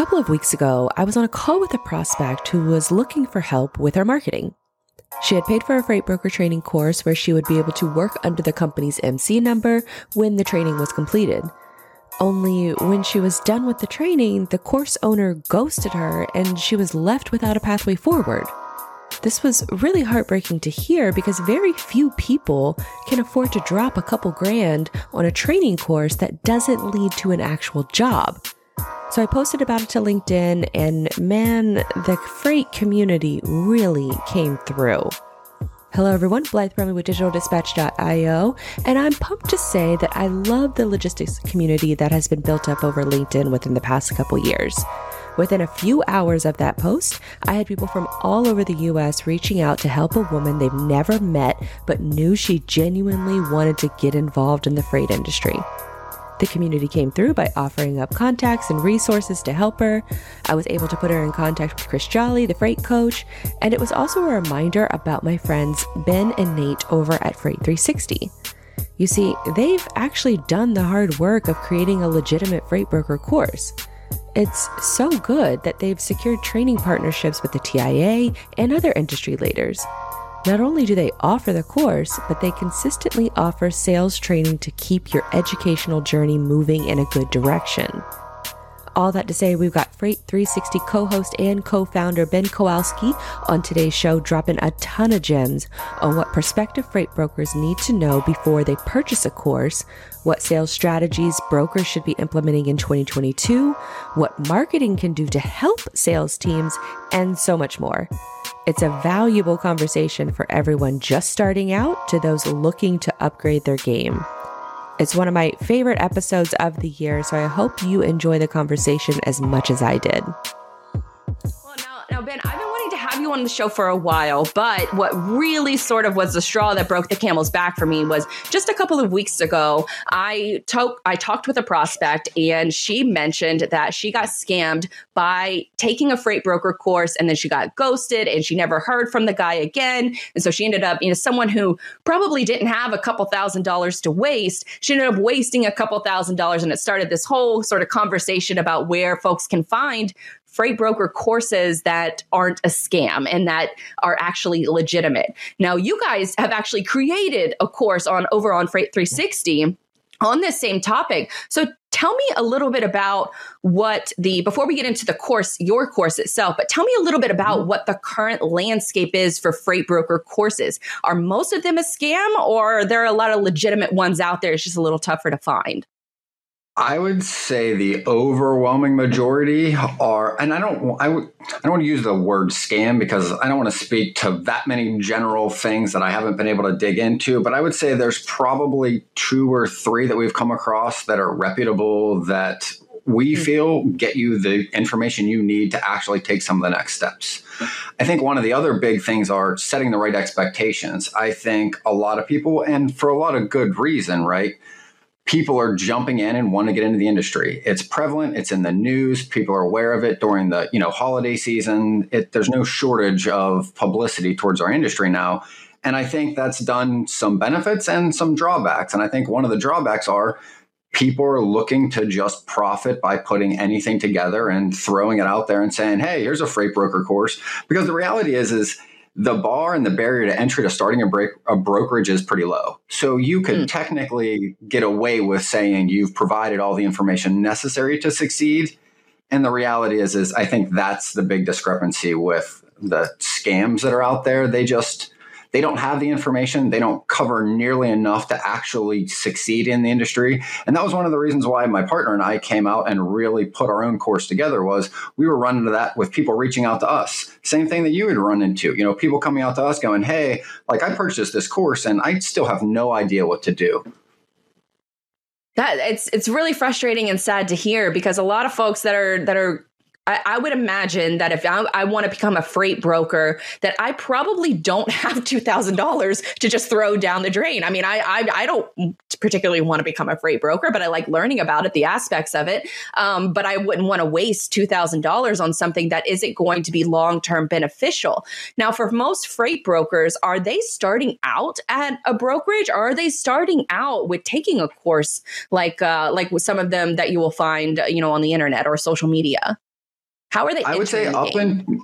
couple of weeks ago, I was on a call with a prospect who was looking for help with her marketing. She had paid for a freight broker training course where she would be able to work under the company's MC number when the training was completed. Only when she was done with the training, the course owner ghosted her and she was left without a pathway forward. This was really heartbreaking to hear because very few people can afford to drop a couple grand on a training course that doesn't lead to an actual job. So I posted about it to LinkedIn, and man, the freight community really came through. Hello, everyone. Blythe Brumleve with DigitalDispatch.io, and I'm pumped to say that I love the logistics community that has been built up over LinkedIn within the past couple years. Within a few hours of that post, I had people from all over the US reaching out to help a woman they've never met but knew she genuinely wanted to get involved in the freight industry. The community came through by offering up contacts and resources to help her. I was able to put her in contact with Chris Jolly, the freight coach, and it was also a reminder about my friends Ben and Nate over at Freight 360. You see, they've actually done the hard work of creating a legitimate freight broker course. It's so good that they've secured training partnerships with the TIA and other industry leaders. Not only do they offer the course, but they consistently offer sales training to keep your educational journey moving in a good direction. All that to say, we've got Freight 360 co host and co founder Ben Kowalski on today's show, dropping a ton of gems on what prospective freight brokers need to know before they purchase a course, what sales strategies brokers should be implementing in 2022, what marketing can do to help sales teams, and so much more. It's a valuable conversation for everyone just starting out to those looking to upgrade their game. It's one of my favorite episodes of the year, so I hope you enjoy the conversation as much as I did. Well, now, now Ben, I've been on the show for a while, but what really sort of was the straw that broke the camel's back for me was just a couple of weeks ago. I I talked with a prospect, and she mentioned that she got scammed by taking a freight broker course, and then she got ghosted, and she never heard from the guy again. And so she ended up, you know, someone who probably didn't have a couple thousand dollars to waste. She ended up wasting a couple thousand dollars, and it started this whole sort of conversation about where folks can find freight broker courses that aren't a scam and that are actually legitimate. Now, you guys have actually created a course on over on Freight 360 on this same topic. So tell me a little bit about what the before we get into the course your course itself but tell me a little bit about mm-hmm. what the current landscape is for freight broker courses are most of them a scam or are there a lot of legitimate ones out there it's just a little tougher to find I would say the overwhelming majority are, and I don't, I would, I don't want to use the word scam because I don't want to speak to that many general things that I haven't been able to dig into. But I would say there's probably two or three that we've come across that are reputable that we hmm. feel get you the information you need to actually take some of the next steps. I think one of the other big things are setting the right expectations. I think a lot of people, and for a lot of good reason, right? People are jumping in and want to get into the industry. It's prevalent. It's in the news. People are aware of it during the you know holiday season. It, there's no shortage of publicity towards our industry now, and I think that's done some benefits and some drawbacks. And I think one of the drawbacks are people are looking to just profit by putting anything together and throwing it out there and saying, "Hey, here's a freight broker course." Because the reality is, is the bar and the barrier to entry to starting a, break, a brokerage is pretty low. So you could mm. technically get away with saying you've provided all the information necessary to succeed. And the reality is, is I think that's the big discrepancy with the scams that are out there. They just they don't have the information. They don't cover nearly enough to actually succeed in the industry. And that was one of the reasons why my partner and I came out and really put our own course together was we were running into that with people reaching out to us. Same thing that you would run into, you know, people coming out to us going, Hey, like I purchased this course and I still have no idea what to do that it's it's really frustrating and sad to hear because a lot of folks that are that are I, I would imagine that if I, I want to become a freight broker, that I probably don't have two thousand dollars to just throw down the drain. I mean, I, I, I don't particularly want to become a freight broker, but I like learning about it, the aspects of it. Um, but I wouldn't want to waste two thousand dollars on something that isn't going to be long term beneficial. Now, for most freight brokers, are they starting out at a brokerage, or are they starting out with taking a course like uh, like some of them that you will find, you know, on the internet or social media? How are they? I would say up in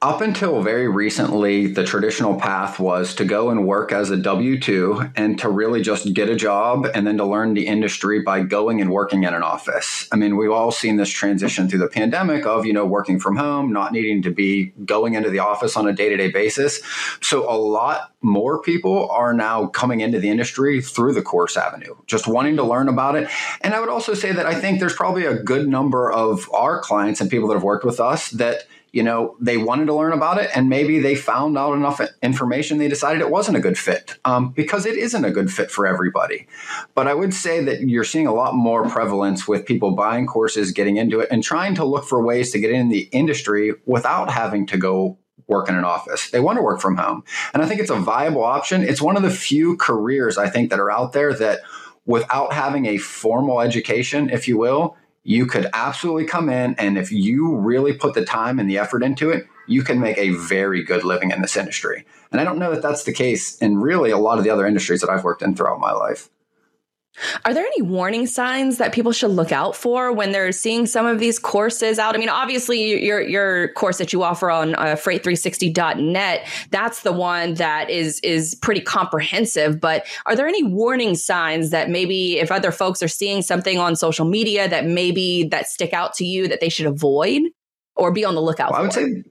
up until very recently, the traditional path was to go and work as a W 2 and to really just get a job and then to learn the industry by going and working in an office. I mean, we've all seen this transition through the pandemic of, you know, working from home, not needing to be going into the office on a day to day basis. So a lot more people are now coming into the industry through the course avenue, just wanting to learn about it. And I would also say that I think there's probably a good number of our clients and people that have worked with us that you know they wanted to learn about it and maybe they found out enough information they decided it wasn't a good fit um, because it isn't a good fit for everybody. But i would say that you're seeing a lot more prevalence with people buying courses getting into it and trying to look for ways to get in the industry without having to go work in an office. They want to work from home. And i think it's a viable option. It's one of the few careers i think that are out there that without having a formal education if you will you could absolutely come in and if you really put the time and the effort into it, you can make a very good living in this industry. And I don't know that that's the case in really a lot of the other industries that I've worked in throughout my life. Are there any warning signs that people should look out for when they're seeing some of these courses out? I mean, obviously, your your course that you offer on uh, freight360.net, that's the one that is is pretty comprehensive. But are there any warning signs that maybe if other folks are seeing something on social media that maybe that stick out to you that they should avoid or be on the lookout well, I would for? say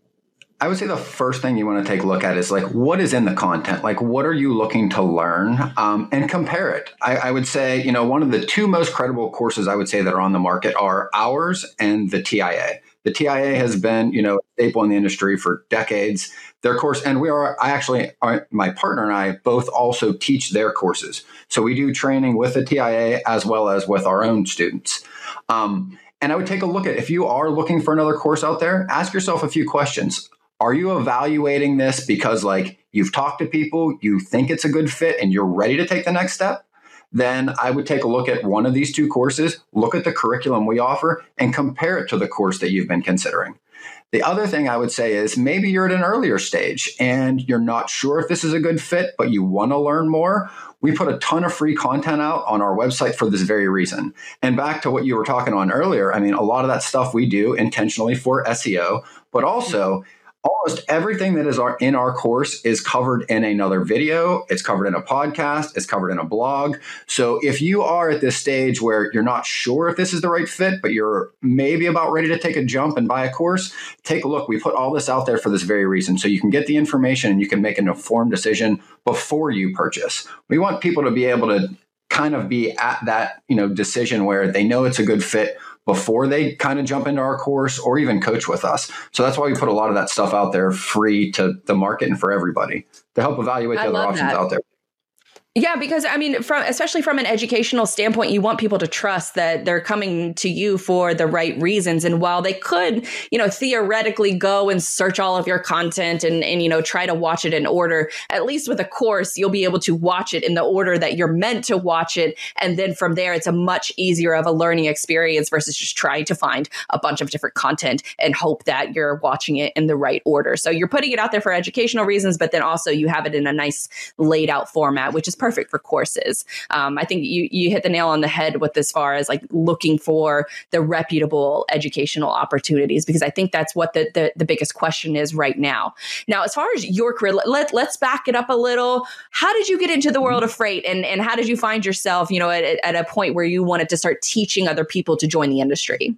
I would say the first thing you want to take a look at is like what is in the content, like what are you looking to learn, um, and compare it. I, I, would say you know one of the two most credible courses I would say that are on the market are ours and the TIA. The TIA has been you know staple in the industry for decades. Their course, and we are I actually my partner and I both also teach their courses, so we do training with the TIA as well as with our own students. Um, and I would take a look at if you are looking for another course out there, ask yourself a few questions are you evaluating this because like you've talked to people, you think it's a good fit and you're ready to take the next step? Then I would take a look at one of these two courses, look at the curriculum we offer and compare it to the course that you've been considering. The other thing I would say is maybe you're at an earlier stage and you're not sure if this is a good fit, but you want to learn more. We put a ton of free content out on our website for this very reason. And back to what you were talking on earlier, I mean, a lot of that stuff we do intentionally for SEO, but also almost everything that is our, in our course is covered in another video. It's covered in a podcast. It's covered in a blog. So if you are at this stage where you're not sure if this is the right fit but you're maybe about ready to take a jump and buy a course take a look. We put all this out there for this very reason. So you can get the information and you can make an informed decision before you purchase. We want people to be able to kind of be at that you know decision where they know it's a good fit before they kind of jump into our course or even coach with us. So that's why we put a lot of that stuff out there free to the market and for everybody to help evaluate the I other options that. out there. Yeah, because I mean, from especially from an educational standpoint, you want people to trust that they're coming to you for the right reasons. And while they could, you know, theoretically go and search all of your content and and you know try to watch it in order, at least with a course, you'll be able to watch it in the order that you're meant to watch it, and then from there, it's a much easier of a learning experience versus just trying to find a bunch of different content and hope that you're watching it in the right order. So you're putting it out there for educational reasons, but then also you have it in a nice laid out format, which is perfect perfect for courses. Um, I think you you hit the nail on the head with as far as like looking for the reputable educational opportunities because I think that's what the the, the biggest question is right now. Now, as far as your career, let let's back it up a little. How did you get into the world of freight, and and how did you find yourself, you know, at, at a point where you wanted to start teaching other people to join the industry?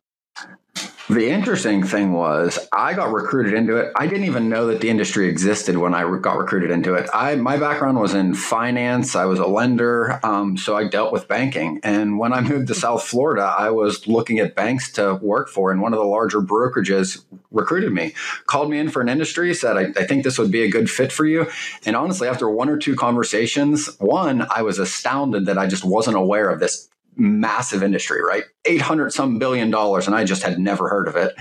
The interesting thing was I got recruited into it. I didn't even know that the industry existed when I got recruited into it. I my background was in finance. I was a lender, um, so I dealt with banking. And when I moved to South Florida, I was looking at banks to work for, and one of the larger brokerages recruited me, called me in for an industry, said, I, I think this would be a good fit for you." And honestly, after one or two conversations, one I was astounded that I just wasn't aware of this massive industry, right? 800 some billion dollars. And I just had never heard of it.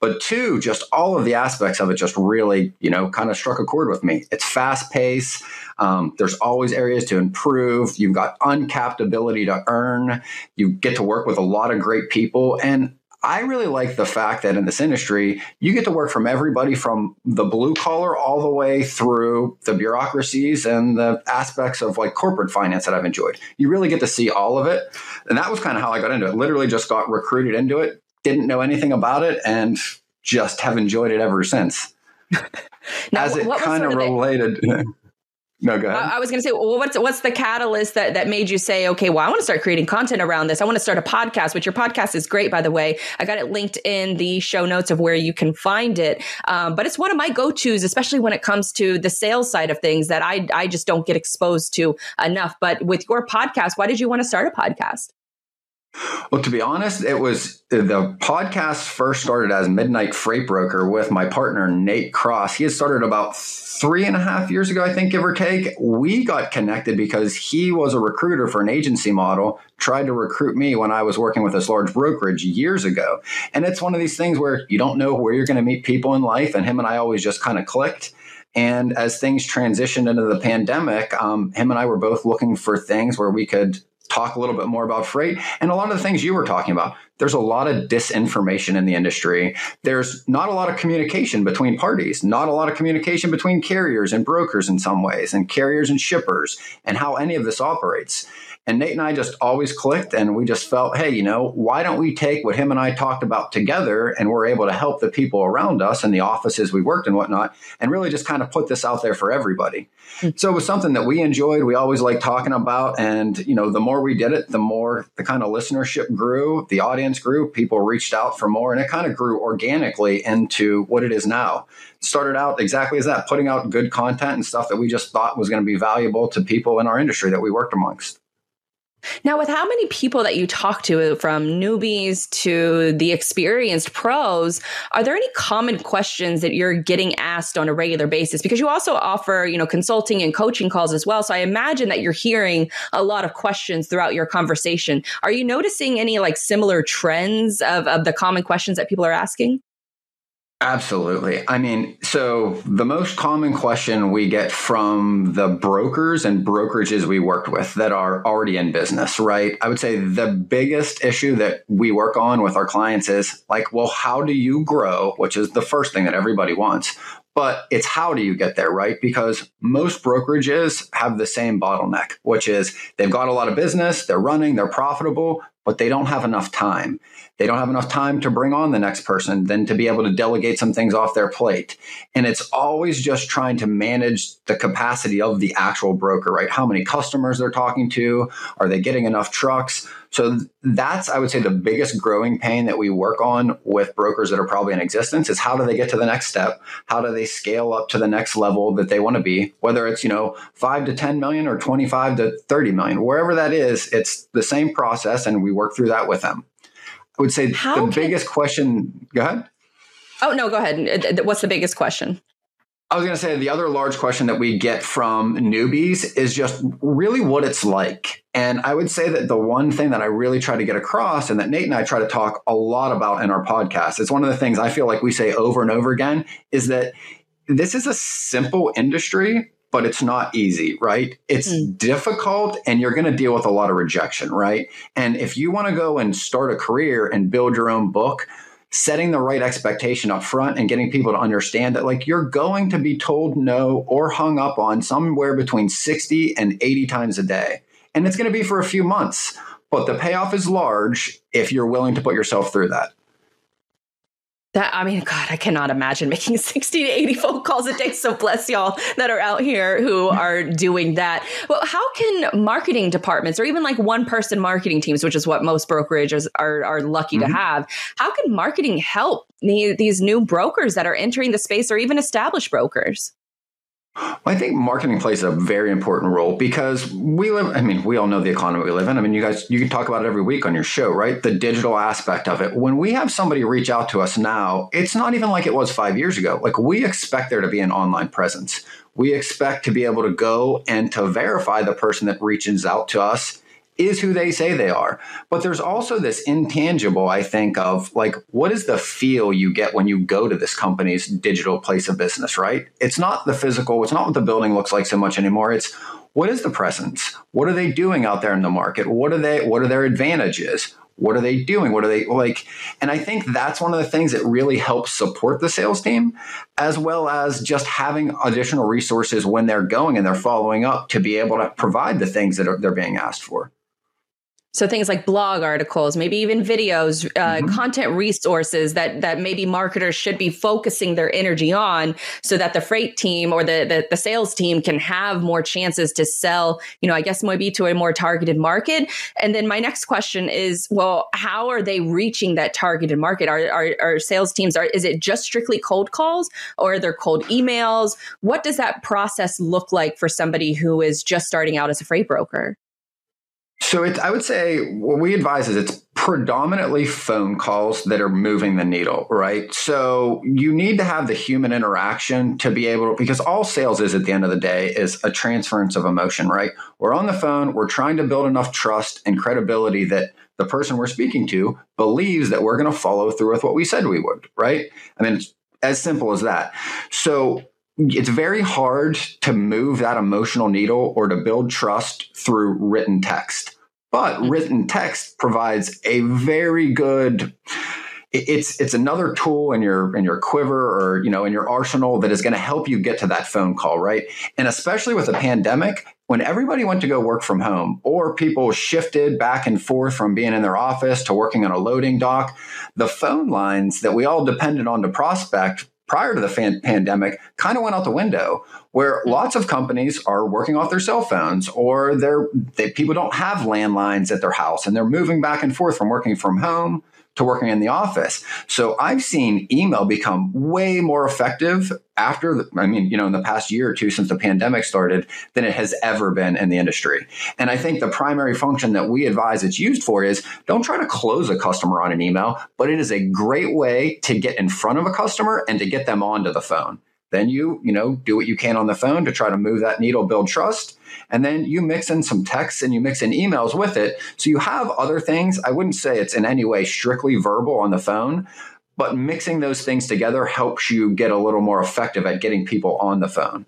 But two, just all of the aspects of it just really, you know, kind of struck a chord with me. It's fast pace. Um, there's always areas to improve. You've got uncapped ability to earn. You get to work with a lot of great people. And I really like the fact that in this industry, you get to work from everybody from the blue collar all the way through the bureaucracies and the aspects of like corporate finance that I've enjoyed. You really get to see all of it. And that was kind of how I got into it. Literally just got recruited into it, didn't know anything about it, and just have enjoyed it ever since. now, As it kind of related. No, go ahead. I, I was going to say, well, what's what's the catalyst that that made you say, okay, well, I want to start creating content around this. I want to start a podcast. Which your podcast is great, by the way. I got it linked in the show notes of where you can find it. Um, but it's one of my go tos, especially when it comes to the sales side of things that I I just don't get exposed to enough. But with your podcast, why did you want to start a podcast? Well, to be honest, it was the podcast first started as Midnight Freight Broker with my partner, Nate Cross. He had started about three and a half years ago, I think, give or take. We got connected because he was a recruiter for an agency model, tried to recruit me when I was working with this large brokerage years ago. And it's one of these things where you don't know where you're going to meet people in life. And him and I always just kind of clicked. And as things transitioned into the pandemic, um, him and I were both looking for things where we could talk a little bit more about freight and a lot of the things you were talking about. There's a lot of disinformation in the industry. There's not a lot of communication between parties, not a lot of communication between carriers and brokers in some ways, and carriers and shippers, and how any of this operates. And Nate and I just always clicked and we just felt, hey, you know, why don't we take what him and I talked about together and we're able to help the people around us in the offices we worked and whatnot and really just kind of put this out there for everybody. Mm-hmm. So it was something that we enjoyed. We always liked talking about. And, you know, the more we did it, the more the kind of listenership grew, the audience grew, people reached out for more, and it kind of grew organically into what it is now. It started out exactly as that, putting out good content and stuff that we just thought was going to be valuable to people in our industry that we worked amongst. Now, with how many people that you talk to, uh, from newbies to the experienced pros, are there any common questions that you're getting asked on a regular basis? Because you also offer, you know, consulting and coaching calls as well. So I imagine that you're hearing a lot of questions throughout your conversation. Are you noticing any like similar trends of, of the common questions that people are asking? Absolutely. I mean, so the most common question we get from the brokers and brokerages we worked with that are already in business, right? I would say the biggest issue that we work on with our clients is like, well, how do you grow? Which is the first thing that everybody wants. But it's how do you get there, right? Because most brokerages have the same bottleneck, which is they've got a lot of business, they're running, they're profitable, but they don't have enough time. They don't have enough time to bring on the next person, then to be able to delegate some things off their plate. And it's always just trying to manage the capacity of the actual broker, right? How many customers they're talking to? Are they getting enough trucks? So that's, I would say, the biggest growing pain that we work on with brokers that are probably in existence is how do they get to the next step? How do they scale up to the next level that they want to be? Whether it's, you know, five to 10 million or 25 to 30 million, wherever that is, it's the same process and we work through that with them. I would say How the biggest question. Go ahead. Oh no, go ahead. What's the biggest question? I was going to say the other large question that we get from newbies is just really what it's like. And I would say that the one thing that I really try to get across and that Nate and I try to talk a lot about in our podcast, it's one of the things I feel like we say over and over again is that this is a simple industry, but it's not easy, right? It's mm. difficult and you're going to deal with a lot of rejection, right? And if you want to go and start a career and build your own book, setting the right expectation up front and getting people to understand that like you're going to be told no or hung up on somewhere between 60 and 80 times a day. And it's going to be for a few months, but the payoff is large if you're willing to put yourself through that. That I mean, God, I cannot imagine making 60 to 80 phone calls a day. So bless y'all that are out here who are doing that. Well, how can marketing departments or even like one person marketing teams, which is what most brokerages are, are lucky mm-hmm. to have, how can marketing help these new brokers that are entering the space or even established brokers? I think marketing plays a very important role because we live, I mean, we all know the economy we live in. I mean, you guys, you can talk about it every week on your show, right? The digital aspect of it. When we have somebody reach out to us now, it's not even like it was five years ago. Like we expect there to be an online presence. We expect to be able to go and to verify the person that reaches out to us is who they say they are. But there's also this intangible, I think, of like, what is the feel you get when you go to this company's digital place of business, right? It's not the physical, it's not what the building looks like so much anymore. It's what is the presence? What are they doing out there in the market? What are they, what are their advantages? What are they doing? What are they like? And I think that's one of the things that really helps support the sales team, as well as just having additional resources when they're going and they're following up to be able to provide the things that are, they're being asked for. So things like blog articles, maybe even videos, uh, mm-hmm. content resources that that maybe marketers should be focusing their energy on, so that the freight team or the, the the sales team can have more chances to sell. You know, I guess maybe to a more targeted market. And then my next question is, well, how are they reaching that targeted market? Are are, are sales teams are is it just strictly cold calls or are there cold emails? What does that process look like for somebody who is just starting out as a freight broker? So it, I would say what we advise is it's predominantly phone calls that are moving the needle, right? So you need to have the human interaction to be able to, because all sales is at the end of the day is a transference of emotion, right? We're on the phone, we're trying to build enough trust and credibility that the person we're speaking to believes that we're going to follow through with what we said we would, right? I mean, it's as simple as that. So it's very hard to move that emotional needle or to build trust through written text. But mm-hmm. written text provides a very good it's it's another tool in your in your quiver or you know in your arsenal that is going to help you get to that phone call right and especially with a pandemic when everybody went to go work from home or people shifted back and forth from being in their office to working on a loading dock the phone lines that we all depended on to prospect prior to the fan- pandemic kind of went out the window where lots of companies are working off their cell phones or they, people don't have landlines at their house and they're moving back and forth from working from home to working in the office. So I've seen email become way more effective after, the, I mean, you know, in the past year or two since the pandemic started than it has ever been in the industry. And I think the primary function that we advise it's used for is don't try to close a customer on an email, but it is a great way to get in front of a customer and to get them onto the phone. Then you, you know, do what you can on the phone to try to move that needle, build trust. And then you mix in some texts and you mix in emails with it. So you have other things. I wouldn't say it's in any way strictly verbal on the phone, but mixing those things together helps you get a little more effective at getting people on the phone.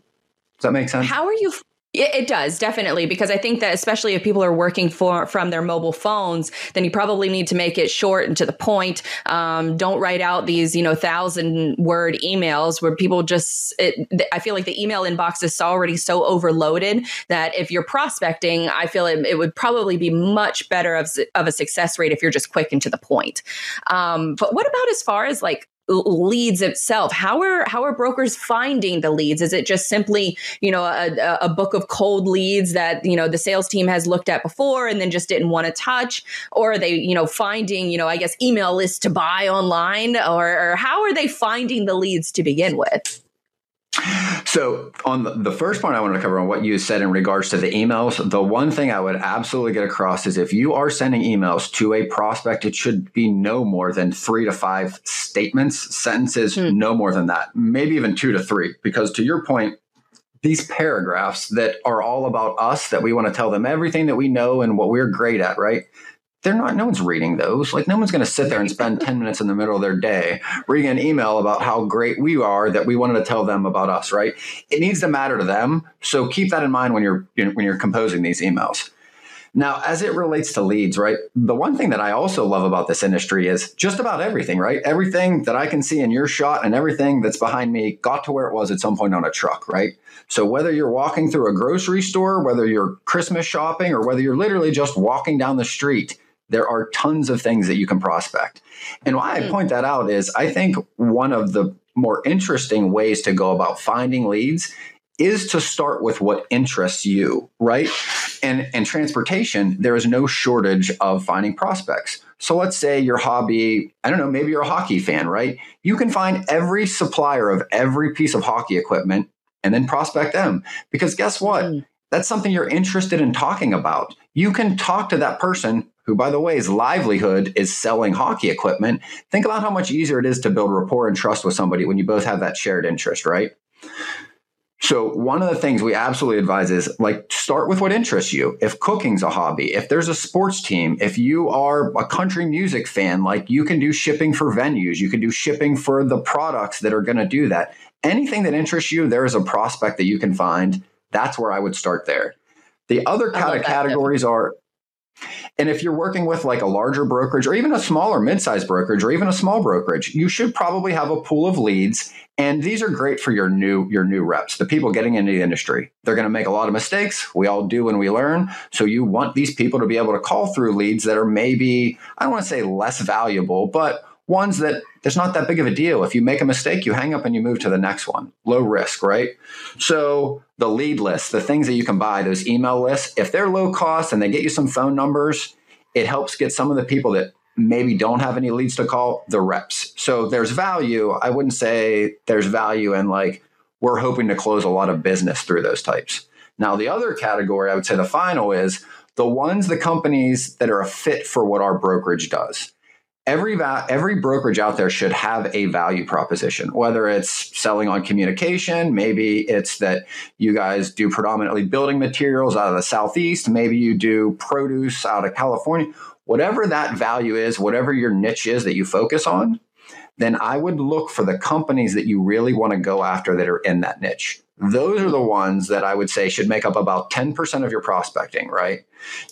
Does that make sense? How are you it, does definitely because I think that especially if people are working for from their mobile phones, then you probably need to make it short and to the point. Um, don't write out these you know thousand word emails where people just. It, I feel like the email inbox is already so overloaded that if you're prospecting, I feel it, it would probably be much better of, of a success rate if you're just quick and to the point. Um, but what about as far as like leads itself. How are how are brokers finding the leads? Is it just simply you know a, a, book of cold leads that you know the sales team has looked at before and then just didn't want to touch? Or are they you know finding you know i guess email lists to buy online? Or, or how are they finding the leads to begin with so, on the, first point I wanted to cover on what you said in regards to the emails, the one thing I would absolutely get across is if you are sending emails to a prospect, it should be no more than three to five statements, sentences, hmm. no more than that, maybe even two to three. Because to your point, these paragraphs that are all about us, that we want to tell them everything that we know and what we're great at, right? They're not no one's reading those. Like no one's going to sit there and spend 10 minutes in the middle of their day reading an email about how great we are that we wanted to tell them about us right? It needs to matter to them. So keep that in mind when you're when you're composing these emails. Now as it relates to leads right the one thing that i also love about this industry is just about everything right? Everything that i can see in your shot and everything that's behind me got to where it was at some point on a truck right? So whether you're walking through a grocery store whether you're christmas shopping or whether you're literally just walking down the street there are tons of things that you can prospect. And why I point that out is I think one of the more interesting ways to go about finding leads is to start with what interests you, right? And and transportation, there is no shortage of finding prospects. So let's say your hobby, I don't know, maybe you're a hockey fan, right? You can find every supplier of every piece of hockey equipment and then prospect them. Because guess what? Mm. That's something you're interested in talking about. You can talk to that person who, by the way, his livelihood is selling hockey equipment, think about how much easier it is to build rapport and trust with somebody when you both have that shared interest, right? So one of the things we absolutely advise is like start with what interests you. If cooking's a hobby, if there's a sports team, if you are a country music fan, like you can do shipping for venues, you can do shipping for the products that are going to do that. Anything that interests you, there is a prospect that you can find. That's where I would start there. The other kind of categories are And if you're working with like a larger brokerage or even a smaller mid-sized brokerage or even a small brokerage, you should probably have a pool of leads. And these are great for your new your new reps, the people getting into the industry. They're going to make a lot of mistakes. We all do when we learn. So you want these people to be able to call through leads that are maybe I don't want to say less valuable, but ones that there's not that big of a deal. If you make a mistake, you hang up and you move to the next one. Low risk, right? So the lead list, the things that you can buy, those email lists, if they're low cost and they get you some phone numbers, it helps get some of the people that maybe don't have any leads to call the reps. So there's value. I wouldn't say there's value in like we're hoping to close a lot of business through those types. Now the other category, I would say the final is the ones, the companies that are a fit for what our brokerage does every va- every brokerage out there should have a value proposition whether it's selling on communication maybe it's that you guys do predominantly building materials out of the southeast maybe you do produce out of california. Whatever that value is whatever your niche is that you focus on then i would look for the companies that you really want to go after that are in that niche those are the ones that I would say should make up about 10% of your prospecting, right?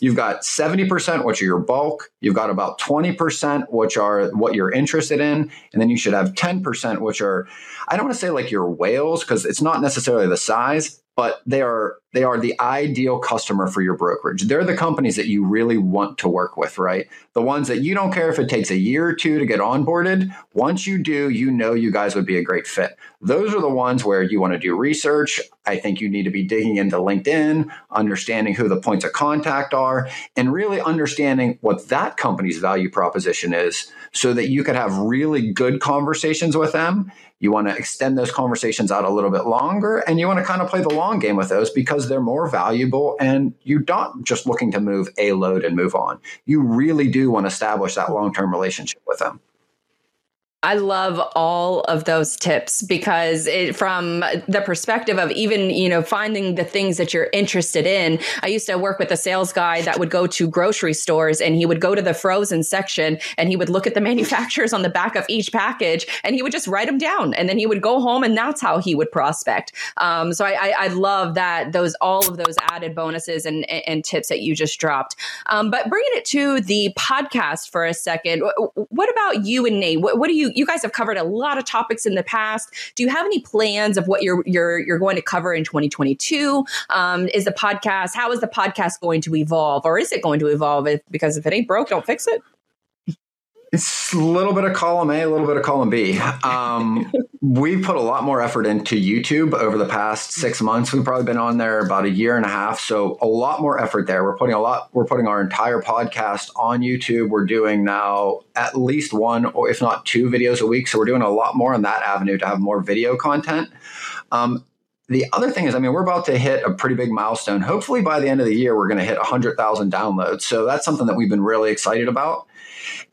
You've got 70%, which are your bulk. You've got about 20%, which are what you're interested in. And then you should have 10%, which are, I don't want to say like your whales, because it's not necessarily the size, but they are they are the ideal customer for your brokerage. They're the companies that you really want to work with, right? The ones that you don't care if it takes a year or two to get onboarded. Once you do, you know you guys would be a great fit. Those are the ones where you want to do research. I think you need to be digging into LinkedIn, understanding who the points of contact are, and really understanding what that company's value proposition is so that you could have really good conversations with them you want to extend those conversations out a little bit longer and you want to kind of play the long game with those because they're more valuable and you're not just looking to move a load and move on. You really do want to establish that long term relationship with them. I love all of those tips because it, from the perspective of even, you know, finding the things that you're interested in. I used to work with a sales guy that would go to grocery stores and he would go to the frozen section and he would look at the manufacturers on the back of each package and he would just write them down and then he would go home and that's how he would prospect. Um, so I, I, I, love that those, all of those added bonuses and, and tips that you just dropped. Um, but bringing it to the podcast for a second, what about you and Nate? What, what do you, you guys have covered a lot of topics in the past. Do you have any plans of what you're you're you're going to cover in 2022? Um, is the podcast how is the podcast going to evolve, or is it going to evolve? If, because if it ain't broke, don't fix it. It's a little bit of column A, a little bit of column B. Um, we've put a lot more effort into YouTube over the past six months. We've probably been on there about a year and a half, so a lot more effort there. We're putting a lot. We're putting our entire podcast on YouTube. We're doing now at least one, or if not two, videos a week. So we're doing a lot more on that avenue to have more video content. Um, the other thing is, I mean, we're about to hit a pretty big milestone. Hopefully, by the end of the year, we're going to hit 100,000 downloads. So that's something that we've been really excited about.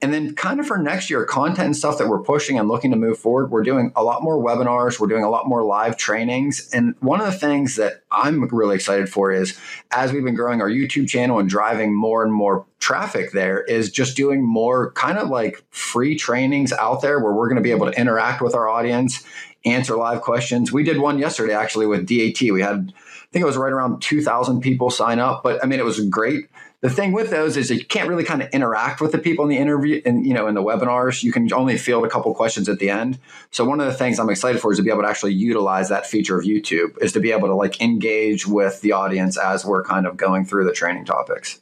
And then, kind of for next year, content and stuff that we're pushing and looking to move forward, we're doing a lot more webinars, we're doing a lot more live trainings. And one of the things that I'm really excited for is as we've been growing our YouTube channel and driving more and more traffic there, is just doing more kind of like free trainings out there where we're going to be able to interact with our audience, answer live questions. We did one yesterday actually with DAT. We had, I think it was right around 2,000 people sign up, but I mean, it was great the thing with those is you can't really kind of interact with the people in the interview and you know in the webinars you can only field a couple questions at the end so one of the things i'm excited for is to be able to actually utilize that feature of youtube is to be able to like engage with the audience as we're kind of going through the training topics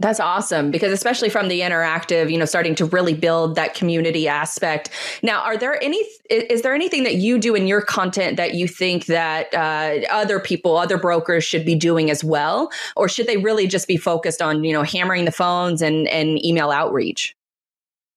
that's awesome because especially from the interactive, you know, starting to really build that community aspect. Now, are there any is there anything that you do in your content that you think that uh, other people, other brokers should be doing as well, or should they really just be focused on you know hammering the phones and and email outreach?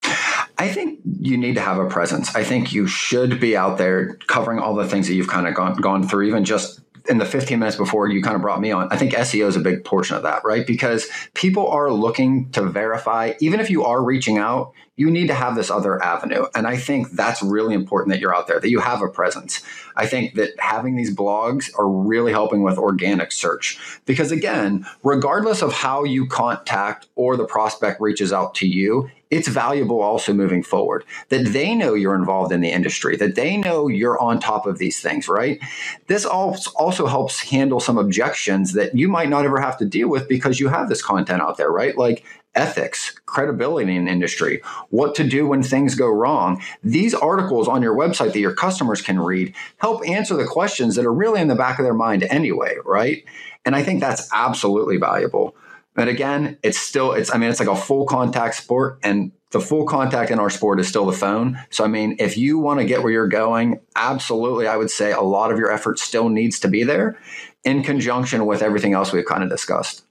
I think you need to have a presence. I think you should be out there covering all the things that you've kind of gone gone through, even just in the 15 minutes before you kind of brought me on, I think SEO is a big portion of that, right? Because people are looking to verify, even if you are reaching out, you need to have this other avenue. And I think that's really important that you're out there, that you have a presence. I think that having these blogs are really helping with organic search. Because again, regardless of how you contact or the prospect reaches out to you, it's valuable also moving forward that they know you're involved in the industry, that they know you're on top of these things, right? This also helps handle some objections that you might not ever have to deal with because you have this content out there, right? Like ethics, credibility in industry, what to do when things go wrong. These articles on your website that your customers can read help answer the questions that are really in the back of their mind anyway, right? And I think that's absolutely valuable. But again, it's still it's I mean it's like a full contact sport and the full contact in our sport is still the phone. So I mean, if you want to get where you're going, absolutely I would say a lot of your effort still needs to be there in conjunction with everything else we've kind of discussed.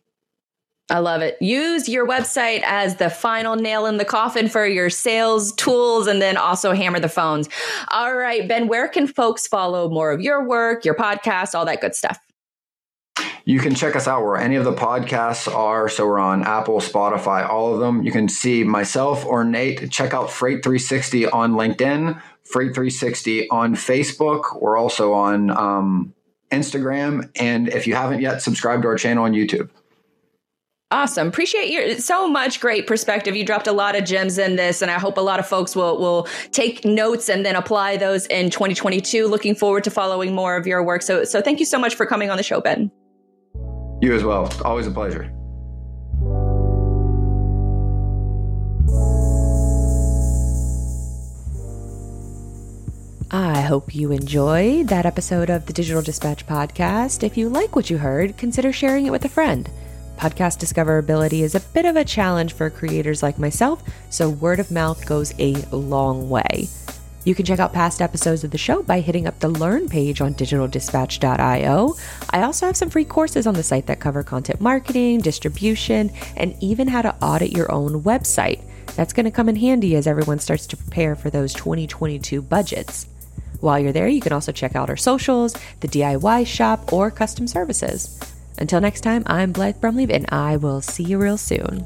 I love it. Use your website as the final nail in the coffin for your sales tools and then also hammer the phones. All right, Ben, where can folks follow more of your work, your podcast, all that good stuff? You can check us out where any of the podcasts are. So we're on Apple, Spotify, all of them. You can see myself or Nate. Check out Freight 360 on LinkedIn, Freight 360 on Facebook. We're also on um, Instagram. And if you haven't yet, subscribe to our channel on YouTube. Awesome. Appreciate your so much great perspective. You dropped a lot of gems in this and I hope a lot of folks will will take notes and then apply those in 2022. Looking forward to following more of your work. So so thank you so much for coming on the show, Ben. You as well. Always a pleasure. I hope you enjoyed that episode of the Digital Dispatch podcast. If you like what you heard, consider sharing it with a friend. Podcast discoverability is a bit of a challenge for creators like myself, so word of mouth goes a long way. You can check out past episodes of the show by hitting up the Learn page on digitaldispatch.io. I also have some free courses on the site that cover content marketing, distribution, and even how to audit your own website. That's going to come in handy as everyone starts to prepare for those 2022 budgets. While you're there, you can also check out our socials, the DIY shop, or custom services. Until next time, I'm Blythe Brumleve, and I will see you real soon.